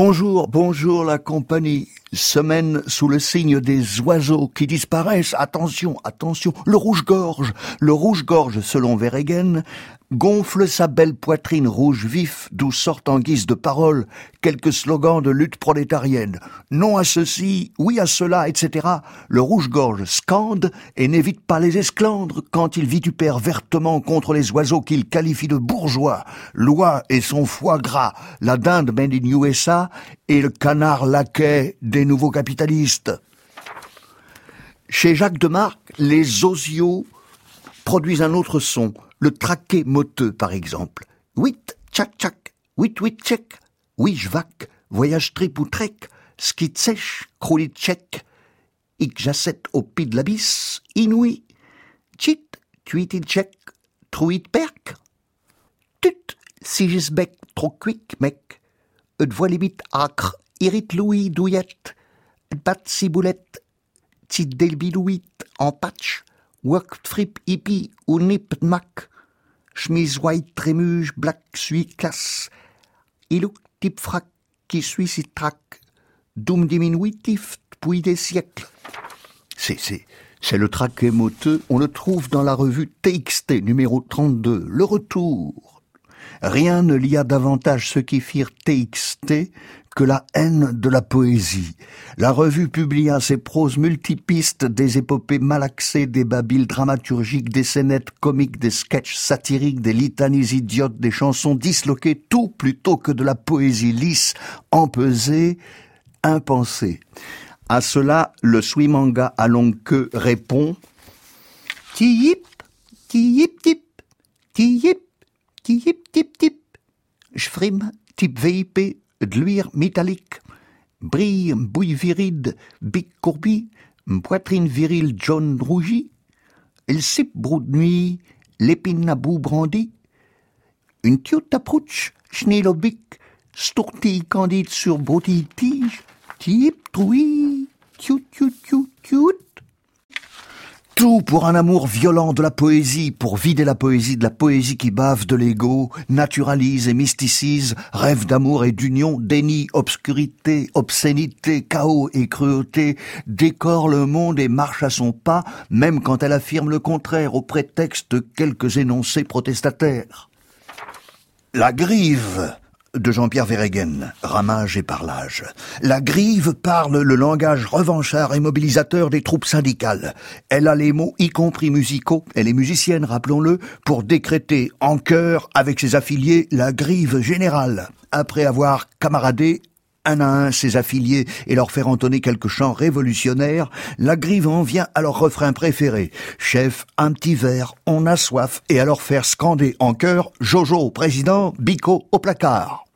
Bonjour, bonjour la compagnie. Semaine sous le signe des oiseaux qui disparaissent. Attention, attention. Le rouge-gorge. Le rouge-gorge, selon Verregen, gonfle sa belle poitrine rouge vif d'où sortent en guise de parole quelques slogans de lutte prolétarienne. Non à ceci, oui à cela, etc. Le rouge-gorge scande et n'évite pas les esclandres quand il vitupère vertement contre les oiseaux qu'il qualifie de bourgeois, loi et son foie gras, la dinde made in USA et le canard laquais des nouveaux capitalistes. Chez Jacques Demarque, les osios produisent un autre son, le traqué moteux, par exemple. Huit, tchac, tchac, huit, huit, tchèque, vac, voyage trip ou trek, ski sèche, croulit tchèque, ik j'assette au pied de l'abysse, inouï, chit, tuitit tchèque, truit perk, tut, sigisbec, trop quick, mec, et voix limite acre, irrite louis, douillette, bat ciboulette, tit delbilouit, en patch, work frip hippie ou nip mac, chemise white trémuge, black suit classe, ilouk type frac qui suit si trac, doum diminutif, puis des siècles. C'est, c'est, c'est le trac émoteux, on le trouve dans la revue TXT numéro 32, le retour. Rien ne lia davantage ceux qui firent TXT que la haine de la poésie. La revue publia ses proses multipistes, des épopées malaxées, des babiles dramaturgiques, des scénettes comiques, des sketchs satiriques, des litanies idiotes, des chansons disloquées, tout plutôt que de la poésie lisse, empesée, impensée. À cela, le Swimanga à longue queue répond Ti-yip, ti-yip tip, ti-yip. Type VIP, de l'huile métallique, brille, bouille viride, bic courbi, poitrine virile jaune rougi, elle sip brou de nuit, l'épine à bout brandi, une tiote approche, schneelobic, stourtille candide sur broutille tige, tip, troui, tiut, tiut, tiut, tiut, tout pour un amour violent de la poésie, pour vider la poésie de la poésie qui bave de l'ego, naturalise et mysticise, rêve d'amour et d'union, déni, obscurité, obscénité, chaos et cruauté, décore le monde et marche à son pas, même quand elle affirme le contraire au prétexte de quelques énoncés protestataires. La grive de Jean-Pierre Verregen, ramage et parlage. La grive parle le langage revanchard et mobilisateur des troupes syndicales. Elle a les mots, y compris musicaux, elle est musicienne, rappelons-le, pour décréter en chœur avec ses affiliés la grive générale. Après avoir camaradé un à un ses affiliés et leur faire entonner quelques chants révolutionnaires, la en vient à leur refrain préféré. Chef, un petit verre, on a soif, et à leur faire scander en chœur Jojo, président, Bico au placard.